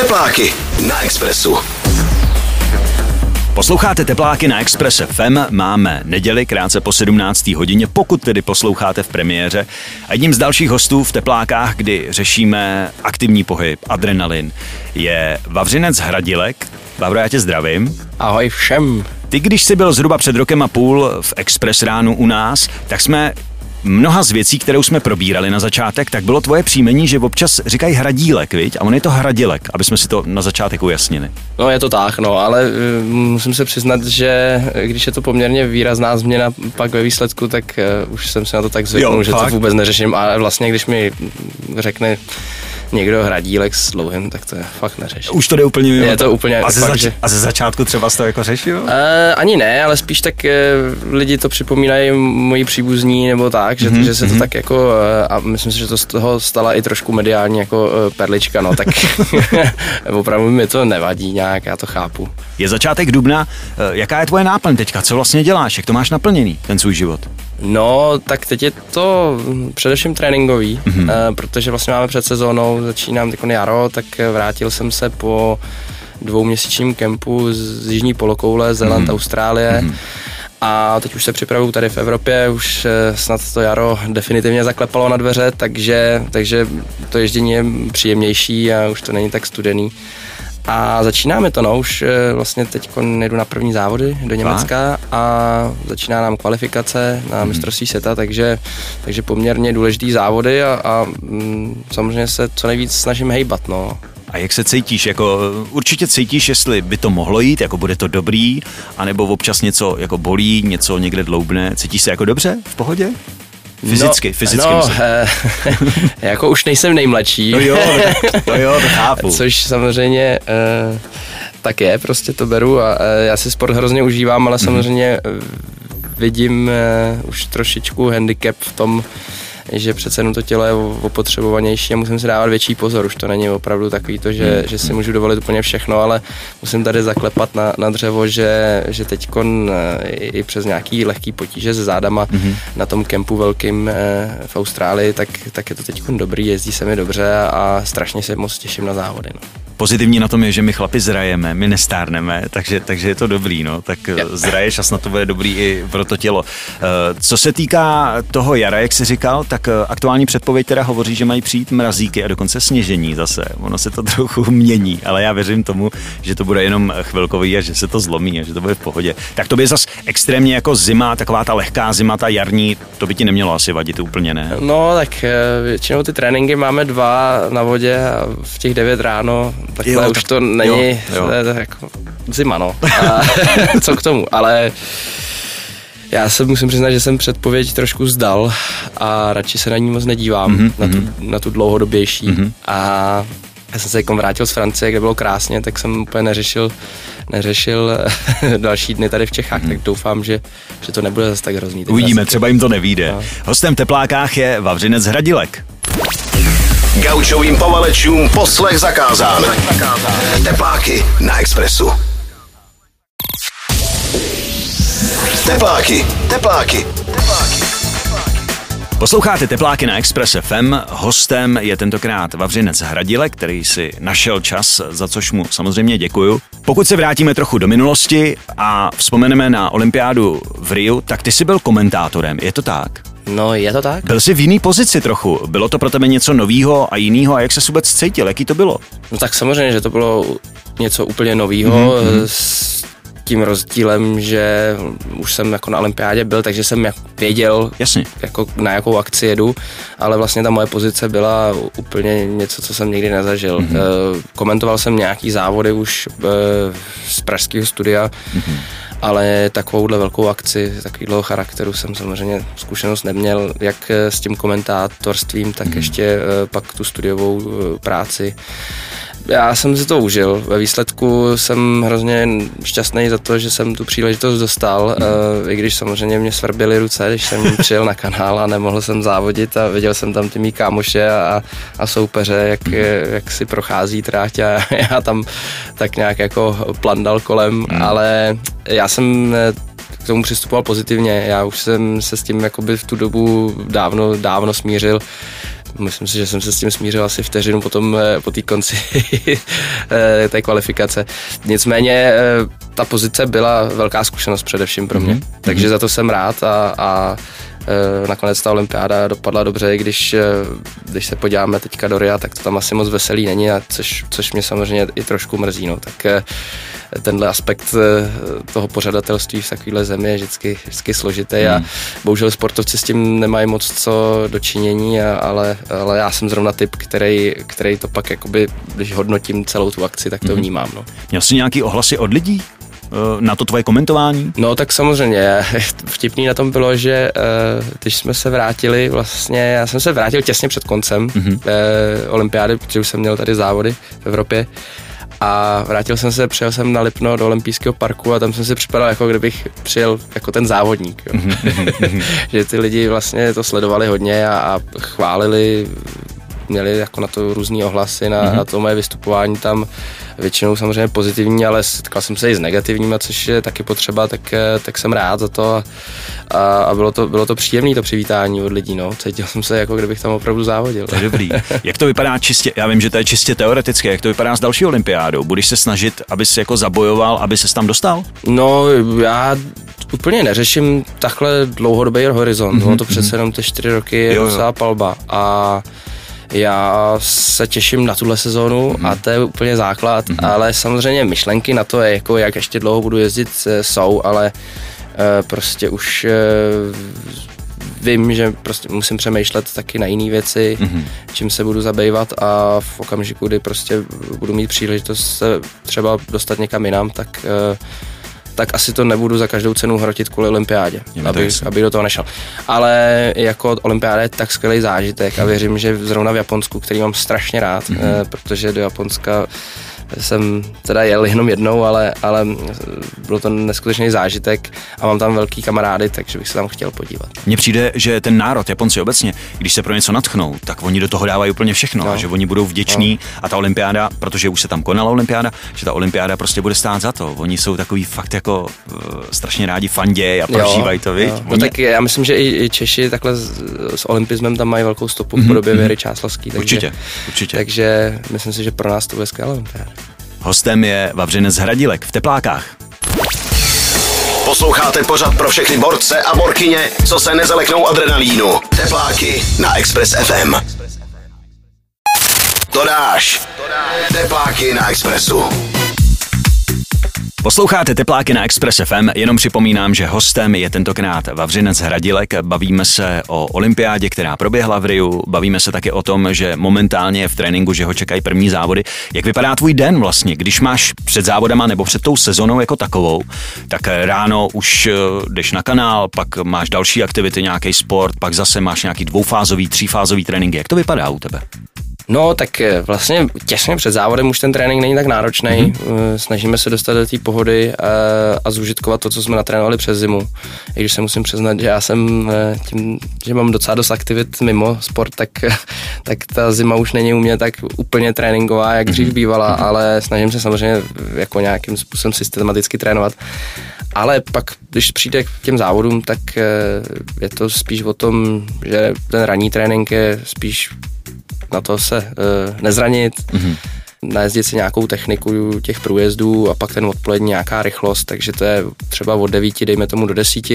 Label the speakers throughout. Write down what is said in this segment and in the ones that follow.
Speaker 1: Tepláky na Expressu.
Speaker 2: Posloucháte Tepláky na Express FM, máme neděli krátce po 17. hodině, pokud tedy posloucháte v premiéře. A jedním z dalších hostů v Teplákách, kdy řešíme aktivní pohyb, adrenalin, je Vavřinec Hradilek. Vavro, já tě zdravím.
Speaker 3: Ahoj všem.
Speaker 2: Ty, když jsi byl zhruba před rokem a půl v Express ránu u nás, tak jsme mnoha z věcí, kterou jsme probírali na začátek, tak bylo tvoje příjmení, že občas říkají hradílek, viď? A on je to hradilek, aby jsme si to na začátek ujasnili.
Speaker 3: No je to tak, no, ale uh, musím se přiznat, že když je to poměrně výrazná změna pak ve výsledku, tak uh, už jsem se na to tak zvyknul, že fakt? to vůbec neřeším. A vlastně, když mi řekne někdo hradílek s dlouhým, tak to je fakt neřeší.
Speaker 2: Už to jde úplně
Speaker 3: mimo. Je to úplně
Speaker 2: a ze, fakt, zač- že... a ze začátku třeba to jako řešil? Uh,
Speaker 3: ani ne, ale spíš tak uh, lidi to připomínají moji příbuzní nebo tak, že, mm-hmm. že se to mm-hmm. tak jako, uh, a myslím si, že to z toho stala i trošku mediální jako uh, perlička, no tak opravdu mi to nevadí nějak, já to chápu.
Speaker 2: Je začátek dubna, jaká je tvoje náplň teďka, co vlastně děláš, jak to máš naplněný, ten svůj život?
Speaker 3: No, tak teď je to především tréninkový, mm-hmm. protože vlastně máme před sezónou, začínám teď jaro, tak vrátil jsem se po dvouměsíčním kempu z jižní polokoule, Zeland, mm-hmm. Austrálie. Mm-hmm. A teď už se připravuju tady v Evropě, už eh, snad to jaro definitivně zaklepalo na dveře, takže, takže to ježdění je příjemnější a už to není tak studený. A začínáme to, no, už eh, vlastně teď jdu na první závody do Německa a začíná nám kvalifikace na mhm. mistrovství světa, takže, takže poměrně důležitý závody a, a mm, samozřejmě se co nejvíc snažím hejbat, no.
Speaker 2: A jak se cítíš? Jako, určitě cítíš, jestli by to mohlo jít, jako bude to dobrý, anebo občas něco jako bolí, něco někde dloubne. Cítíš se jako dobře, v pohodě? Fyzicky, no, fyzicky.
Speaker 3: No, eh, jako už nejsem nejmladší.
Speaker 2: No jo, to jo, to chápu.
Speaker 3: Což samozřejmě eh, tak je, prostě to beru a eh, já si sport hrozně užívám, ale mm-hmm. samozřejmě eh, vidím eh, už trošičku handicap v tom, že přece jenom to tělo je opotřebovanější a musím si dávat větší pozor. Už to není opravdu takový to, že, hmm. že si můžu dovolit úplně všechno, ale musím tady zaklepat na, na dřevo, že, že teď eh, i přes nějaký lehký potíže se zádama hmm. na tom kempu velkým eh, v Austrálii, tak, tak je to teď dobrý, jezdí se mi dobře a strašně se moc těším na závody. No.
Speaker 2: Pozitivní na tom je, že my chlapi zrajeme, my nestárneme, takže, takže je to dobrý, no. Tak yeah. zraješ a snad to bude dobrý i pro to tělo. Co se týká toho jara, jak jsi říkal, tak aktuální předpověď teda hovoří, že mají přijít mrazíky a dokonce sněžení zase. Ono se to trochu mění, ale já věřím tomu, že to bude jenom chvilkový a že se to zlomí a že to bude v pohodě. Tak to by zase extrémně jako zima, taková ta lehká zima, ta jarní, to by ti nemělo asi vadit úplně, ne?
Speaker 3: No, tak eh, většinou ty tréninky máme dva na vodě a v těch devět ráno takhle jo, už to není, jo, jo. Jako zima, no. A, co k tomu, ale já se musím přiznat, že jsem předpověď trošku zdal a radši se na ní moc nedívám, mm-hmm, na, tu, mm-hmm. na tu dlouhodobější. Mm-hmm. A já jsem se jako vrátil z Francie, kde bylo krásně, tak jsem úplně neřešil, neřešil další dny tady v Čechách, hmm. tak doufám, že, že to nebude zase tak hrozný.
Speaker 2: Uvidíme, třeba jim to nevíde. No. Hostem Teplákách je Vavřinec Hradilek.
Speaker 1: Gaučovým povalečům poslech zakázán. Tepláky na Expressu. Tepláky, tepláky, tepláky.
Speaker 2: Posloucháte Tepláky na Express FM. Hostem je tentokrát Vavřinec Hradile, který si našel čas, za což mu samozřejmě děkuju. Pokud se vrátíme trochu do minulosti a vzpomeneme na olympiádu v Riu, tak ty jsi byl komentátorem, je to tak?
Speaker 3: No, je to tak.
Speaker 2: Byl jsi v jiný pozici trochu. Bylo to pro tebe něco novýho a jiného a jak se vůbec cítil? Jaký to bylo?
Speaker 3: No tak samozřejmě, že to bylo něco úplně novýho. Mm-hmm. S tím rozdílem, že už jsem jako na olympiádě byl, takže jsem věděl,
Speaker 2: Jasně.
Speaker 3: Jako na jakou akci jedu, ale vlastně ta moje pozice byla úplně něco, co jsem nikdy nezažil. Mm-hmm. Komentoval jsem nějaký závody už eh, z pražského studia, mm-hmm ale takovouhle velkou akci takového charakteru jsem samozřejmě zkušenost neměl, jak s tím komentátorstvím, tak mm. ještě pak tu studiovou práci já jsem si to užil. Ve výsledku jsem hrozně šťastný za to, že jsem tu příležitost dostal, mm. i když samozřejmě mě svrbily ruce, když jsem přijel na kanál a nemohl jsem závodit a viděl jsem tam ty mý kámoše a, a soupeře, jak, mm. jak si prochází tráť a já tam tak nějak jako plandal kolem, mm. ale já jsem eh, k tomu přistupoval pozitivně. Já už jsem se s tím jakoby v tu dobu dávno, dávno smířil myslím si, že jsem se s tím smířil asi vteřinu potom eh, po té konci eh, té kvalifikace. Nicméně ta pozice byla velká zkušenost především pro mě, mm-hmm. takže za to jsem rád a, a nakonec ta olympiáda dopadla dobře, když, když se podíváme teďka do Ria, tak to tam asi moc veselý není, a což, což mě samozřejmě i trošku mrzí. No. Tak tenhle aspekt eh, toho pořadatelství v takovéhle zemi je vždycky, vždycky složitý hmm. a bohužel sportovci s tím nemají moc co dočinění, a, ale, ale já jsem zrovna typ, který, který to pak jakoby, když hodnotím celou tu akci, tak to hmm. vnímám. No.
Speaker 2: Měl jsi nějaký ohlasy od lidí? Eh, na to tvoje komentování?
Speaker 3: No tak samozřejmě. Vtipný na tom bylo, že uh, když jsme se vrátili, vlastně já jsem se vrátil těsně před koncem mm-hmm. olympiády, protože už jsem měl tady závody v Evropě a vrátil jsem se, přijel jsem na Lipno do olympijského parku a tam jsem si připadal, jako kdybych přijel jako ten závodník. Jo. Mhm. že ty lidi vlastně to sledovali hodně a, a chválili, měli jako na to různé ohlasy na, mm-hmm. na to moje vystupování tam většinou samozřejmě pozitivní, ale setkal jsem se i s negativníma, což je taky potřeba, tak, eh, tak jsem rád za to a, a bylo to, bylo to příjemné to přivítání od lidí, no. Cítil jsem se jako kdybych tam opravdu závodil.
Speaker 2: To je dobrý. Jak to vypadá čistě, já vím, že to je čistě teoretické, jak to vypadá s další olympiádou? Budeš se snažit, aby se jako zabojoval, aby se tam dostal?
Speaker 3: No, já úplně neřeším takhle dlouhodobý horizont. Mm-hmm, to přece jenom ty čtyři roky je docela palba. A já se těším na tuhle sezónu mm. a to je úplně základ, mm. ale samozřejmě myšlenky na to, jako jak ještě dlouho budu jezdit, eh, jsou, ale uh, prostě už uh, vím, že prostě musím přemýšlet taky na jiné věci, mm-hmm. čím se budu zabývat a v okamžiku, kdy prostě budu mít příležitost se třeba dostat někam jinam, tak uh, tak asi to nebudu za každou cenu hrotit kvůli olympiádě, aby, aby do toho nešel. Ale jako olympiáda je tak skvělý zážitek a věřím, že zrovna v Japonsku, který mám strašně rád, mm-hmm. protože do Japonska jsem teda jel jenom jednou, ale, ale byl to neskutečný zážitek a mám tam velký kamarády, takže bych se tam chtěl podívat.
Speaker 2: Mně přijde, že ten národ, Japonci obecně, když se pro něco natchnou, tak oni do toho dávají úplně všechno no. a že oni budou vděční no. a ta olympiáda, protože už se tam konala olympiáda, že ta olympiáda prostě bude stát za to. Oni jsou takový fakt jako uh, strašně rádi fanděj a prožívají to, viď?
Speaker 3: No tak já myslím, že i, i Češi takhle s, s olympismem tam mají velkou stopu v mhm, podobě mm-hmm. Věry Čáslavský. Takže,
Speaker 2: určitě, určitě.
Speaker 3: Takže myslím si, že pro nás to bude skvělá olympiáda.
Speaker 2: Hostem je Vavřinec Hradilek v Teplákách.
Speaker 1: Posloucháte pořad pro všechny borce a borkyně, co se nezaleknou adrenalínu. Tepláky na Express FM. To dáš. Tepláky na Expressu.
Speaker 2: Posloucháte Tepláky na Express FM, jenom připomínám, že hostem je tentokrát Vavřinec Hradilek. Bavíme se o olympiádě, která proběhla v Riu, bavíme se také o tom, že momentálně je v tréninku, že ho čekají první závody. Jak vypadá tvůj den vlastně, když máš před závodama nebo před tou sezonou jako takovou, tak ráno už eh, jdeš na kanál, pak máš další aktivity, nějaký sport, pak zase máš nějaký dvoufázový, třífázový trénink. Jak to vypadá u tebe?
Speaker 3: No, tak eh, vlastně těsně před závodem už ten trénink není tak náročný. Mm-hmm. Snažíme se dostat do té pohody a, eh, a zužitkovat to, co jsme natrénovali přes zimu. I když se musím přiznat, že já jsem tím, že mám docela dost aktivit mimo sport, tak, tak ta zima už není u mě tak úplně tréninková, jak dřív mhm. bývala, mm-hmm. ale snažím se samozřejmě jako nějakým způsobem systematicky trénovat. Ale pak, když přijde k těm závodům, tak je to spíš o tom, že ten ranní trénink je spíš na to se uh, nezranit, mm-hmm. najezdit si nějakou techniku těch průjezdů a pak ten odpolední nějaká rychlost, takže to je třeba od 9, dejme tomu do 10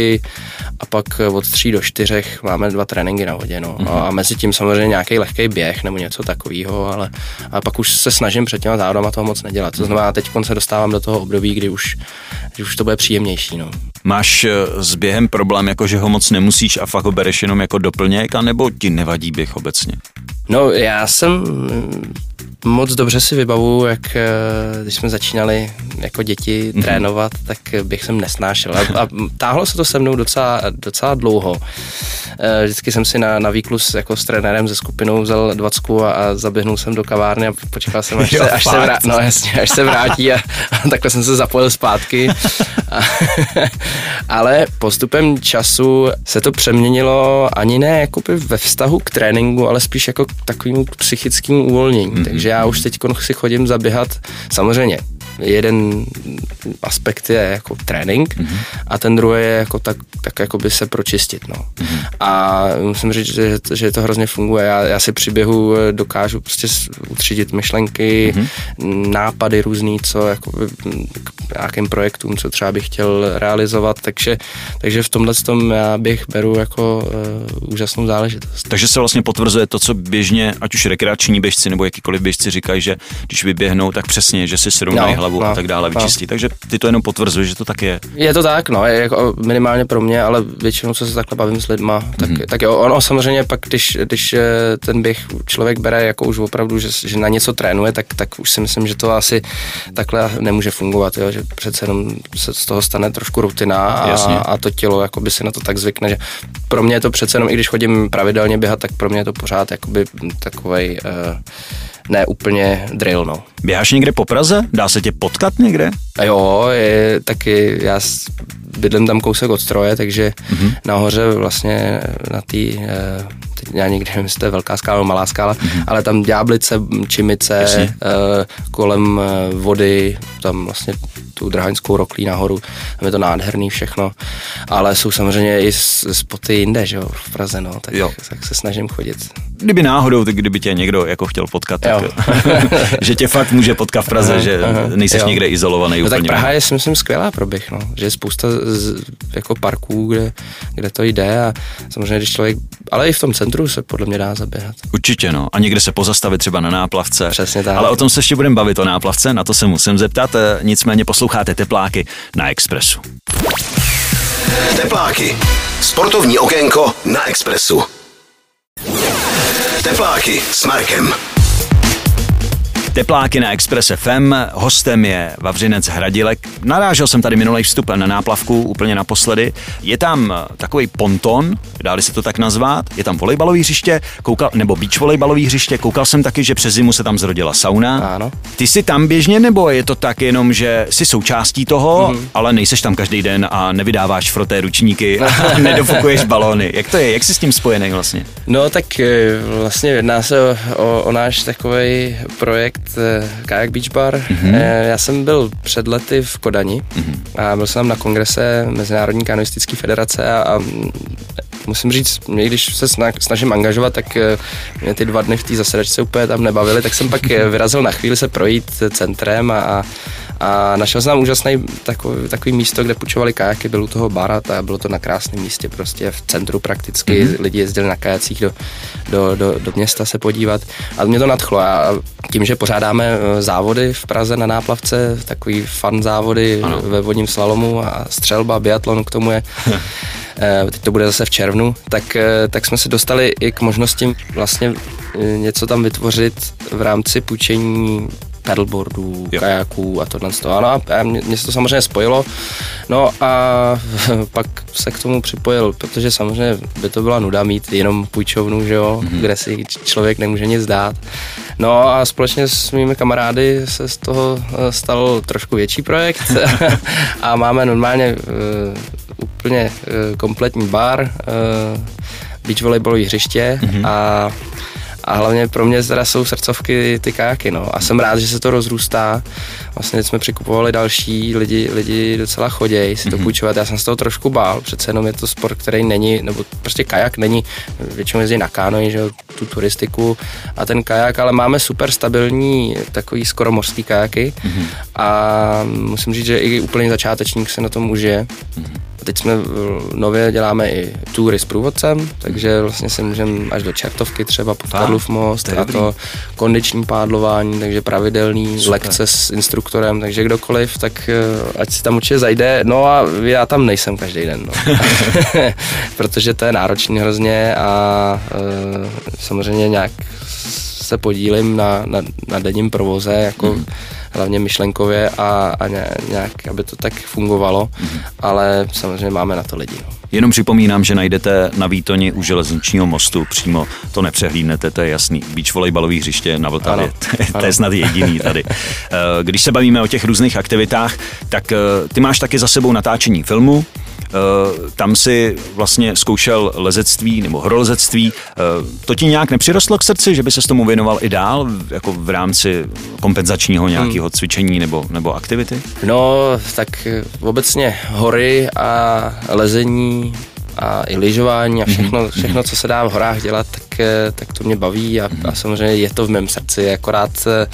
Speaker 3: a pak od 3 do 4 máme dva tréninky na vodě. No. Mm-hmm. A mezi tím samozřejmě nějaký lehký běh nebo něco takového, ale a pak už se snažím před těma závodama toho moc nedělat. To znamená, teď se dostávám do toho období, kdy už, kdy už to bude příjemnější. No.
Speaker 2: Máš eh, s během problém, jako že ho moc nemusíš a fakt ho bereš jenom jako doplněk, anebo ti nevadí běh obecně?
Speaker 3: No, já jsem moc dobře si vybavu, jak eh, když jsme začínali jako děti mm-hmm. trénovat, tak bych jsem nesnášel. A, a táhlo se to se mnou docela, docela dlouho. Eh, vždycky jsem si na, na výklus jako s trenérem ze skupinou vzal dvacku a, a zaběhnul jsem do kavárny a počkal jsem, až, jo, se, až, se, vrá, no, jasně, až se vrátí a, a takhle jsem se zapojil zpátky. A, ale postupem času se to přeměnilo ani ne jako ve vztahu k tréninku, ale spíš jako k takovému psychickému uvolnění. Mm-hmm. Takže já už teď si chodím zaběhat, samozřejmě jeden aspekt je jako trénink mm-hmm. a ten druhý je jako tak, tak jako by se pročistit. No. Mm-hmm. A musím říct, že, že to hrozně funguje. Já, já si při běhu eh, dokážu prostě utřídit myšlenky, mm-hmm. nápady různý, co jako k nějakým projektům, co třeba bych chtěl realizovat, takže, takže v tomhle tom já bych beru jako uh, úžasnou záležitost.
Speaker 2: Takže se vlastně potvrzuje to, co běžně, ať už rekreační běžci nebo jakýkoliv běžci říkají, že když vyběhnou, tak přesně, že si srovnají no, hlavu a tak dále vyčistí. Takže ty to jenom potvrzuješ, že to tak je.
Speaker 3: Je to tak, no, je jako minimálně pro mě, ale většinou, co se takhle bavím s lidma, tak, mm-hmm. tak jo, ono samozřejmě pak, když, když eh, ten běh člověk bere jako už opravdu, že, že na něco trénuje, tak, tak už si myslím, že to asi takhle nemůže fungovat, jo, že přece jenom se z toho stane trošku rutina a, a to tělo jakoby si na to tak zvykne, že pro mě je to přece jenom, i když chodím pravidelně běhat, tak pro mě je to pořád jakoby takovej uh, ne úplně drill, no.
Speaker 2: Běháš někde po Praze? Dá se tě potkat někde?
Speaker 3: A jo, je, taky já bydlím tam kousek od stroje, takže mm-hmm. nahoře vlastně na té teď já někde nevím, jestli to je velká skála nebo malá skála, mm-hmm. ale tam Ďáblice, Čimice, uh, kolem uh, vody, tam vlastně tu Drahaňskou roklí nahoru, tam je to nádherný všechno, ale jsou samozřejmě i spoty jinde, že jo, v Praze, no, tak, jo. tak se snažím chodit.
Speaker 2: Kdyby náhodou, tak kdyby tě někdo jako chtěl potkat, tak že tě fakt může potkat v Praze, aha, že aha, nejseš jo. někde izolovaný
Speaker 3: no,
Speaker 2: úplně.
Speaker 3: Tak Praha je, si myslím, skvělá pro běh, no, že je spousta z, jako parků, kde, kde to jde a samozřejmě, když člověk, ale i v tom centru se podle mě dá zaběhat.
Speaker 2: Určitě, no, a někde se pozastavit třeba na náplavce.
Speaker 3: Přesně tak.
Speaker 2: Ale o tom se ještě budeme bavit, o náplavce, na to se musím zeptat, e, nicméně posloucháte Tepláky na Expressu.
Speaker 1: Tepláky. Sportovní okénko na Expressu. Tepláky s Markem.
Speaker 2: Tepláky na Express FM, hostem je Vavřinec Hradilek. Narážel jsem tady minulý vstup na náplavku úplně naposledy. Je tam takový ponton, dáli se to tak nazvat, je tam volejbalový hřiště, koukal, nebo beach volejbalový hřiště, koukal jsem taky, že přes zimu se tam zrodila sauna.
Speaker 3: Ano.
Speaker 2: Ty jsi tam běžně, nebo je to tak jenom, že jsi součástí toho, mm-hmm. ale nejseš tam každý den a nevydáváš froté ručníky a nedofukuješ balóny. Jak to je? Jak jsi s tím spojený vlastně?
Speaker 3: No tak eh, vlastně jedná se o, o, o náš takový projekt Kayak Beach Bar. Mm-hmm. Já jsem byl před lety v Kodani mm-hmm. a byl jsem tam na kongrese Mezinárodní kanoistické federace a, a musím říct, mě když se snažím angažovat, tak eh, mě ty dva dny v té zasedačce úplně tam nebavily, tak jsem pak eh, vyrazil na chvíli se projít centrem a, a našel jsem tam úžasný takový, takový místo, kde půjčovali kajaky, byl u toho bara a bylo to na krásném místě, prostě v centru prakticky, mm-hmm. lidi jezdili na kajacích do, do, do, do města se podívat a mě to nadchlo a tím, že pořádáme eh, závody v Praze na náplavce, takový fan závody ano. ve vodním slalomu a střelba, biatlon k tomu je Eh, teď to bude zase v červnu, tak, eh, tak jsme se dostali i k možnosti vlastně něco tam vytvořit v rámci půjčení paddleboardů, jo. kajaků a tohle. Ano, a mě, mě se to samozřejmě spojilo. No a pak se k tomu připojil, protože samozřejmě by to byla nuda mít jenom půjčovnu, že jo, mm-hmm. kde si člověk nemůže nic dát. No a společně s mými kamarády se z toho stal trošku větší projekt a máme normálně úplně uh, kompletní bar, uh, beach volejbalový hřiště mm-hmm. a a hlavně pro mě teda jsou srdcovky ty kajaky, no. A jsem rád, že se to rozrůstá. Vlastně jsme přikupovali další, lidi, lidi docela chodějí si to mm-hmm. půjčovat. Já jsem z toho trošku bál, přece jenom je to sport, který není, nebo prostě kajak není, většinou jezdí na kánoji, že tu turistiku a ten kajak, ale máme super stabilní takový skoro mořský kajaky mm-hmm. a musím říct, že i úplný začátečník se na tom může. Mm-hmm. Teď jsme nově děláme i tury s průvodcem, takže vlastně se můžeme až do Čertovky třeba pod Karlův most to a to kondiční pádlování, takže pravidelný Super. lekce s instruktorem, takže kdokoliv, tak eh, ať si tam určitě zajde. No a já tam nejsem každý den, no. protože to je náročný hrozně a e, samozřejmě nějak se podílím na, na, na denním provoze, jako mm hlavně myšlenkově a, a nějak, aby to tak fungovalo, mm-hmm. ale samozřejmě máme na to lidi. No.
Speaker 2: Jenom připomínám, že najdete na Výtoni u železničního mostu přímo, to nepřehlídnete, to je jasný. Beach volejbalový hřiště na Vltavě, to, to je snad jediný tady. Eh, když se bavíme o těch různých aktivitách, tak eh, ty máš taky za sebou natáčení filmu, tam si vlastně zkoušel lezectví nebo horolezectví. To ti nějak nepřirostlo k srdci, že by se s tomu věnoval i dál, jako v rámci kompenzačního nějakého hmm. cvičení nebo, nebo aktivity?
Speaker 3: No, tak obecně hory a lezení a i lyžování a všechno, mhm. všechno, co se dá v horách dělat, tak, eh, tak to mě baví a, a samozřejmě je to v mém srdci, akorát eh,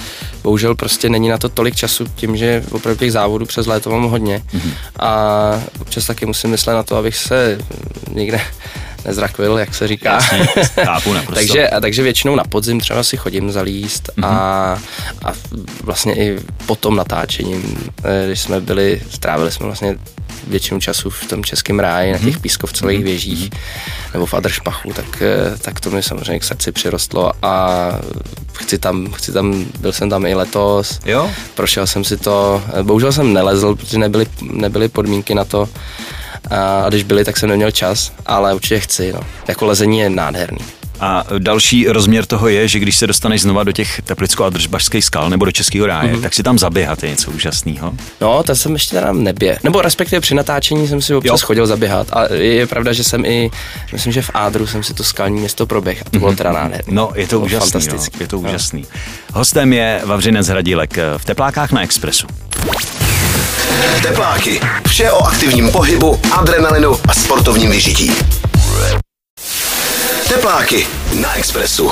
Speaker 3: bohužel prostě není na to tolik času tím, že opravdu těch závodů přes léto mám hodně mhm. a občas taky musím myslet na to, abych se někde nezrakvil, jak se říká.
Speaker 2: Jasně,
Speaker 3: takže, a takže většinou na podzim třeba si chodím zalíst mm-hmm. a, a vlastně i po tom natáčením, eh, když jsme byli, strávili jsme vlastně většinu času v tom českém ráji, na těch mhm. pískovcových mhm. věžích nebo v Adršpachu, tak, eh, tak to mi samozřejmě k srdci přirostlo a chci tam, chci tam, byl jsem tam i letos,
Speaker 2: jo?
Speaker 3: prošel jsem si to, bohužel jsem nelezl, protože nebyly, nebyly podmínky na to, a když byli, tak jsem neměl čas, ale určitě chci. No. Jako lezení je nádherný.
Speaker 2: A další rozměr toho je, že když se dostaneš znova do těch teplicko a držbašských skal nebo do Českého ráje, mm-hmm. tak si tam zaběhat je něco úžasného.
Speaker 3: No, to jsem ještě teda nebě. Nebo respektive při natáčení jsem si občas jo. chodil zaběhat. A je pravda, že jsem i, myslím, že v Ádru jsem si to skalní město proběh a to bylo mm-hmm. teda nádherné.
Speaker 2: No, je to, to úžasný. No, je to úžasný. No. Hostem je Vavřinec Hradílek v Teplákách na Expressu.
Speaker 1: Tepláky. Vše o aktivním pohybu, adrenalinu a sportovním vyžití. Tepláky na Expressu.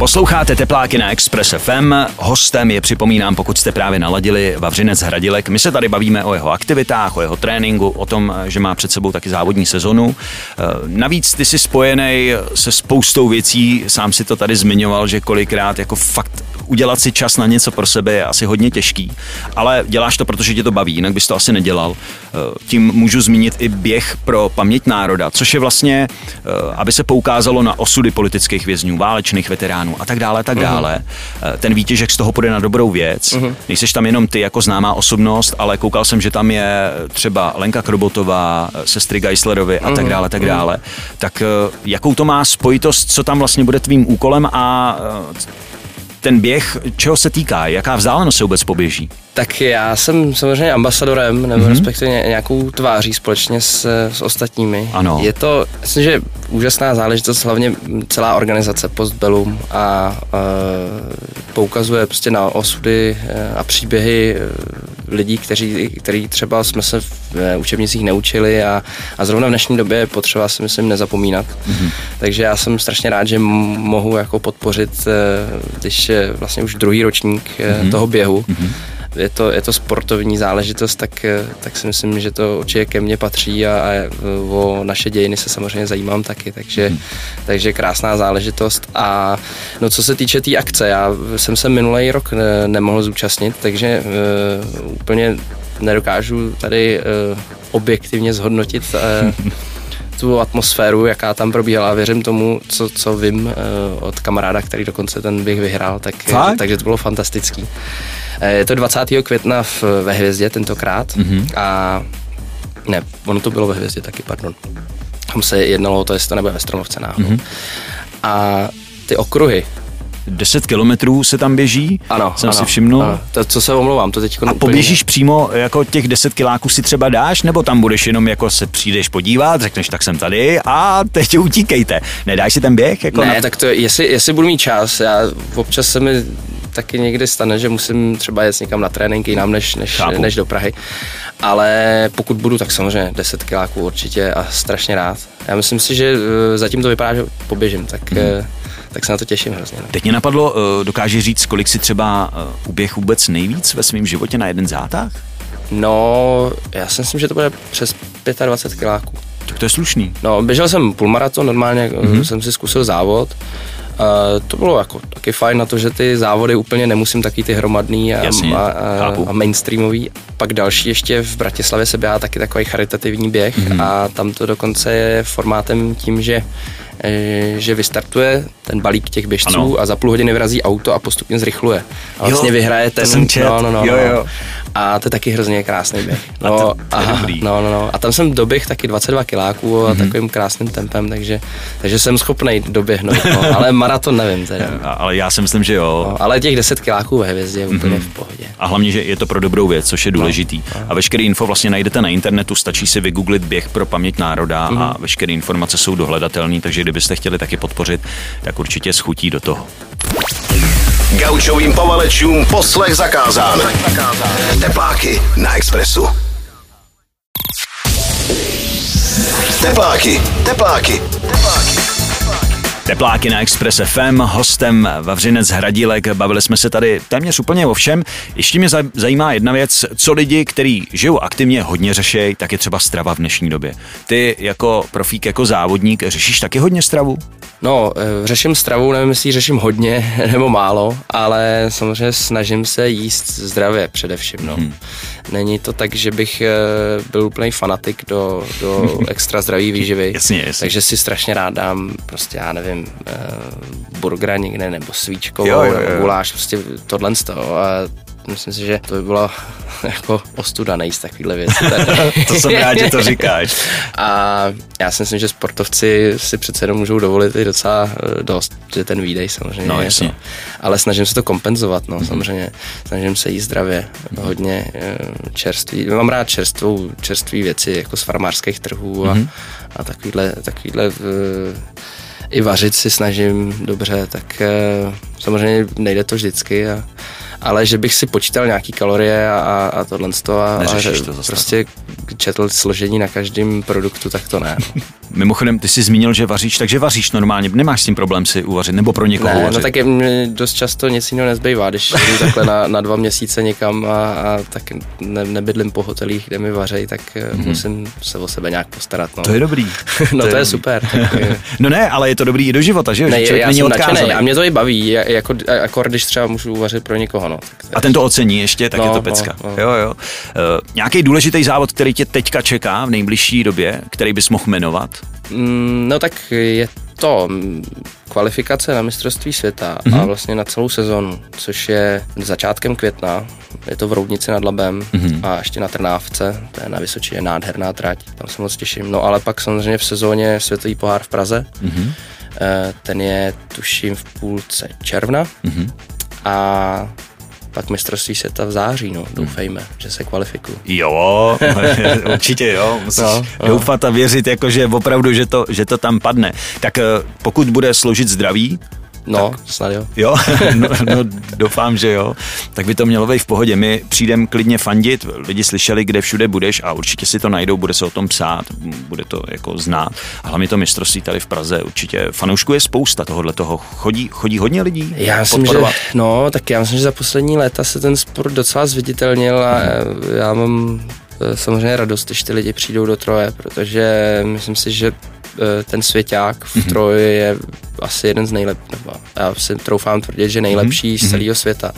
Speaker 2: Posloucháte Tepláky na Express FM. Hostem je, připomínám, pokud jste právě naladili, Vavřinec Hradilek. My se tady bavíme o jeho aktivitách, o jeho tréninku, o tom, že má před sebou taky závodní sezonu. Eh, navíc ty jsi spojený se spoustou věcí, sám si to tady zmiňoval, že kolikrát jako fakt udělat si čas na něco pro sebe je asi hodně těžký, ale děláš to, protože tě to baví, jinak bys to asi nedělal. Eh, tím můžu zmínit i běh pro paměť národa, což je vlastně, eh, aby se poukázalo na osudy politických vězňů, válečných veteránů a tak dále, tak mhm. dále. Uh-huh. Ten výtěžek z toho půjde na dobrou věc. Uh-huh. Nejseš tam jenom ty jako známá osobnost, ale koukal jsem, že tam je třeba Lenka Krobotová, sestry Geislerovi a uh-huh. tak dále, tak dále. Tak jakou to má spojitost, co tam vlastně bude tvým úkolem a ten běh, čeho se týká, jaká vzdálenost se vůbec poběží?
Speaker 3: Tak já jsem samozřejmě ambasadorem, nebo mm-hmm. respektive nějakou tváří společně s, s ostatními.
Speaker 2: Ano.
Speaker 3: Je to, myslím, že úžasná záležitost, hlavně celá organizace Postbellum a, a poukazuje prostě na osudy e, a příběhy e, lidí, kteří, který třeba jsme se v e, učebnicích neučili a, a zrovna v dnešní době je potřeba si myslím nezapomínat. Mm-hmm. Takže já jsem strašně rád, že mohu jako podpořit, když je vlastně už druhý ročník mm-hmm. toho běhu. Mm-hmm je to, je to sportovní záležitost, tak, tak si myslím, že to určitě ke mně patří a, a o naše dějiny se samozřejmě zajímám taky, takže, hmm. takže krásná záležitost. A no co se týče té tý akce, já jsem se minulý rok ne, nemohl zúčastnit, takže uh, úplně nedokážu tady uh, objektivně zhodnotit uh, tu atmosféru, jaká tam probíhala. Věřím tomu, co, co vím uh, od kamaráda, který dokonce ten bych vyhrál, tak, takže to bylo fantastický. Eh, je to 20. května v, ve Hvězdě tentokrát mm-hmm. a ne, ono to bylo ve Hvězdě taky, pardon. Tam se jednalo o to, jestli to nebude ve Stromovce náhodou. Mm-hmm. A ty okruhy,
Speaker 2: 10 kilometrů se tam běží,
Speaker 3: ano,
Speaker 2: jsem
Speaker 3: ano,
Speaker 2: si všimnul.
Speaker 3: Ano. To, co se omlouvám, to teď
Speaker 2: A poběžíš přímo, jako těch 10 kiláků si třeba dáš, nebo tam budeš jenom jako se přijdeš podívat, řekneš, tak jsem tady a teď utíkejte. Nedáš si ten běh? Jako
Speaker 3: ne, na... tak to, jestli, jestli budu mít čas, já občas se mi taky někdy stane, že musím třeba jet někam na trénink jinam než, než, než do Prahy. Ale pokud budu, tak samozřejmě 10 kiláků určitě a strašně rád. Já myslím si, že eh, zatím to vypadá, že poběžím, tak, hmm. tak se na to těším hrozně. No.
Speaker 2: Teď mě napadlo, eh, dokáže říct, kolik si třeba uběh vůbec nejvíc ve svém životě na jeden zátah?
Speaker 3: No, já si myslím, že to bude přes 25 kiláků.
Speaker 2: Tak to je slušný.
Speaker 3: No, běžel jsem půlmaraton, normálně mm-hmm. jsem si zkusil závod to bylo jako taky fajn na to, že ty závody úplně nemusím taky ty hromadný a,
Speaker 2: Jasně,
Speaker 3: a, a, a mainstreamový. Pak další ještě v Bratislavě se běhá taky takový charitativní běh mm-hmm. a tam to dokonce je formátem tím, že Eh, že vystartuje ten balík těch běžců ano. a za půl hodiny vyrazí auto a postupně zrychluje. A vlastně jo, vyhraje ten.
Speaker 2: To jsem čet.
Speaker 3: No, no, no,
Speaker 2: jo,
Speaker 3: no.
Speaker 2: jo.
Speaker 3: A to je taky hrozně krásný běh.
Speaker 2: A
Speaker 3: No,
Speaker 2: to- to je
Speaker 3: a,
Speaker 2: dobrý.
Speaker 3: no, no, no. A tam jsem doběh taky 22 kiláků a takovým krásným tempem, takže, takže jsem schopný doběhnout. No. Ale maraton nevím teda.
Speaker 2: A- Ale já si myslím, že jo.
Speaker 3: No, ale těch 10 kiláků ve hvězdě je úplně v pohodě.
Speaker 2: A hlavně, že je to pro dobrou věc, což je důležitý. A veškeré info vlastně najdete na internetu, stačí si vygooglit běh pro paměť národa a veškeré informace jsou dohledatelné, takže kdybyste chtěli taky podpořit, tak určitě schutí do toho.
Speaker 1: Gaučovým povalečům poslech zakázán. Tepláky na Expressu. Tepláky, tepláky, tepláky.
Speaker 2: Tepláky na Express FM, hostem Vavřinec Hradílek, bavili jsme se tady téměř úplně o všem. Ještě mě zaj- zajímá jedna věc, co lidi, kteří žijou aktivně, hodně řešejí, tak je třeba strava v dnešní době. Ty jako profík, jako závodník, řešíš taky hodně stravu?
Speaker 3: No, eh, řeším stravu, nevím, jestli řeším hodně nebo málo, ale samozřejmě snažím se jíst zdravě především. No. Hmm. Není to tak, že bych eh, byl úplný fanatik do, do extra zdraví výživy.
Speaker 2: Jasně, jasně.
Speaker 3: Takže si strašně rád dám prostě, já nevím, eh, burgera někde, nebo svíčkovou,
Speaker 2: Jo, jo, jo.
Speaker 3: nebo guláš, prostě tohle z toho. A myslím si, že to by byla jako ostuda nejíst takovýhle věci.
Speaker 2: To jsem rád, že to říkáš.
Speaker 3: A já si myslím, že sportovci si přece jenom můžou dovolit i docela eh, dost, že ten výdej samozřejmě
Speaker 2: No, jasně.
Speaker 3: to. Ale snažím se to kompenzovat, no, samozřejmě. Snažím se jíst zdravě, hodně eh, čerství. Mám rád čerstvou, čerství věci, jako z farmářských trhů a, a takovýhle, takovýhle eh, i vařit si snažím dobře, tak samozřejmě nejde to vždycky, a, ale že bych si počítal nějaký kalorie a, a, tohle a, a že
Speaker 2: to
Speaker 3: prostě četl složení na každém produktu, tak to ne.
Speaker 2: Mimochodem, ty jsi zmínil, že vaříš, takže vaříš normálně, nemáš s tím problém si uvařit, nebo pro někoho
Speaker 3: Ne,
Speaker 2: vařit.
Speaker 3: no tak je, mě dost často nic jiného nezbývá, když jdu takhle na, na dva měsíce někam a, a tak ne, nebydlím po hotelích, kde mi vařejí, tak mm-hmm. musím se o sebe nějak postarat. No.
Speaker 2: To je dobrý.
Speaker 3: no to je,
Speaker 2: dobrý.
Speaker 3: super. Tak, eh,
Speaker 2: No ne, ale je to dobrý i do života, že jo?
Speaker 3: ne,
Speaker 2: že
Speaker 3: já
Speaker 2: není
Speaker 3: jsem nadšený a mě to i baví, ja- jako, jako když třeba můžu uvařit pro někoho. No, tak to je-
Speaker 2: A ten to ocení ještě, tak
Speaker 3: No,
Speaker 2: je to
Speaker 3: no,
Speaker 2: pecka.
Speaker 3: no.
Speaker 2: Jo, jo. Uh, nějaký důležitý závod, který tě teďka čeká v nejbližší době, který bys mohl jmenovat?
Speaker 3: Mm, No tak je to kvalifikace na mistrovství světa mm-hmm.
Speaker 2: Mhm.
Speaker 3: a vlastně na celou sezonu, což je začátkem května, je to v Roudnici nad Labem
Speaker 2: Mhm.
Speaker 3: mm-hmm. a ještě na Trnávce, to je na Vysočině nádherná trať, tam se moc těším. No ale pak samozřejmě v sezóně Světový pohár v Praze,
Speaker 2: Mhm.
Speaker 3: mm-hmm. ten je tuším v půlce června
Speaker 2: Mhm.
Speaker 3: mm-hmm. a pak mistrovství světa v září, no, doufejme, že se kvalifikuju.
Speaker 2: Jo, určitě jo. Musíš
Speaker 3: No, no.
Speaker 2: doufat a věřit, jako, že opravdu, že to, že to tam padne. Tak eh, pokud bude složit zdraví,
Speaker 3: No, snad jo.
Speaker 2: Jo, no, no, doufám, že jo. Tak by to mělo být v pohodě. My přijdeme klidně fandit, lidi slyšeli, kde všude budeš a určitě si to najdou, bude se o tom psát, bude to jako znát. A hlavně to mistrovství tady v Praze určitě. Fanoušků je spousta tohohle toho. Chodí, chodí hodně lidí
Speaker 3: Já myslím, že, no, tak já myslím, že za poslední léta se ten sport docela zviditelnil a já mám eh, samozřejmě radost, když ty lidi přijdou do Troje, protože myslím si, že ten svěťák v Troji je asi jeden z nejlepších, nebo já si troufám tvrdit, že nejlepší z celého světa,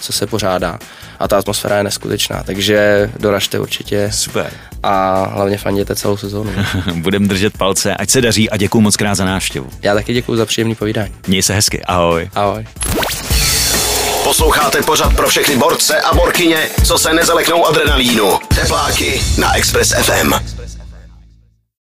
Speaker 3: co se pořádá. A ta atmosféra je neskutečná, takže doražte určitě
Speaker 2: Super.
Speaker 3: a hlavně fanděte celou sezónu.
Speaker 2: Budem držet palce, ať se daří a děkuji moc krát za návštěvu.
Speaker 3: Já taky děkuji za příjemný povídání.
Speaker 2: Měj se hezky, ahoj.
Speaker 3: Ahoj.
Speaker 1: Posloucháte pořad pro všechny borce a borkyně, co se nezaleknou adrenalínu. Tepláky na Express FM.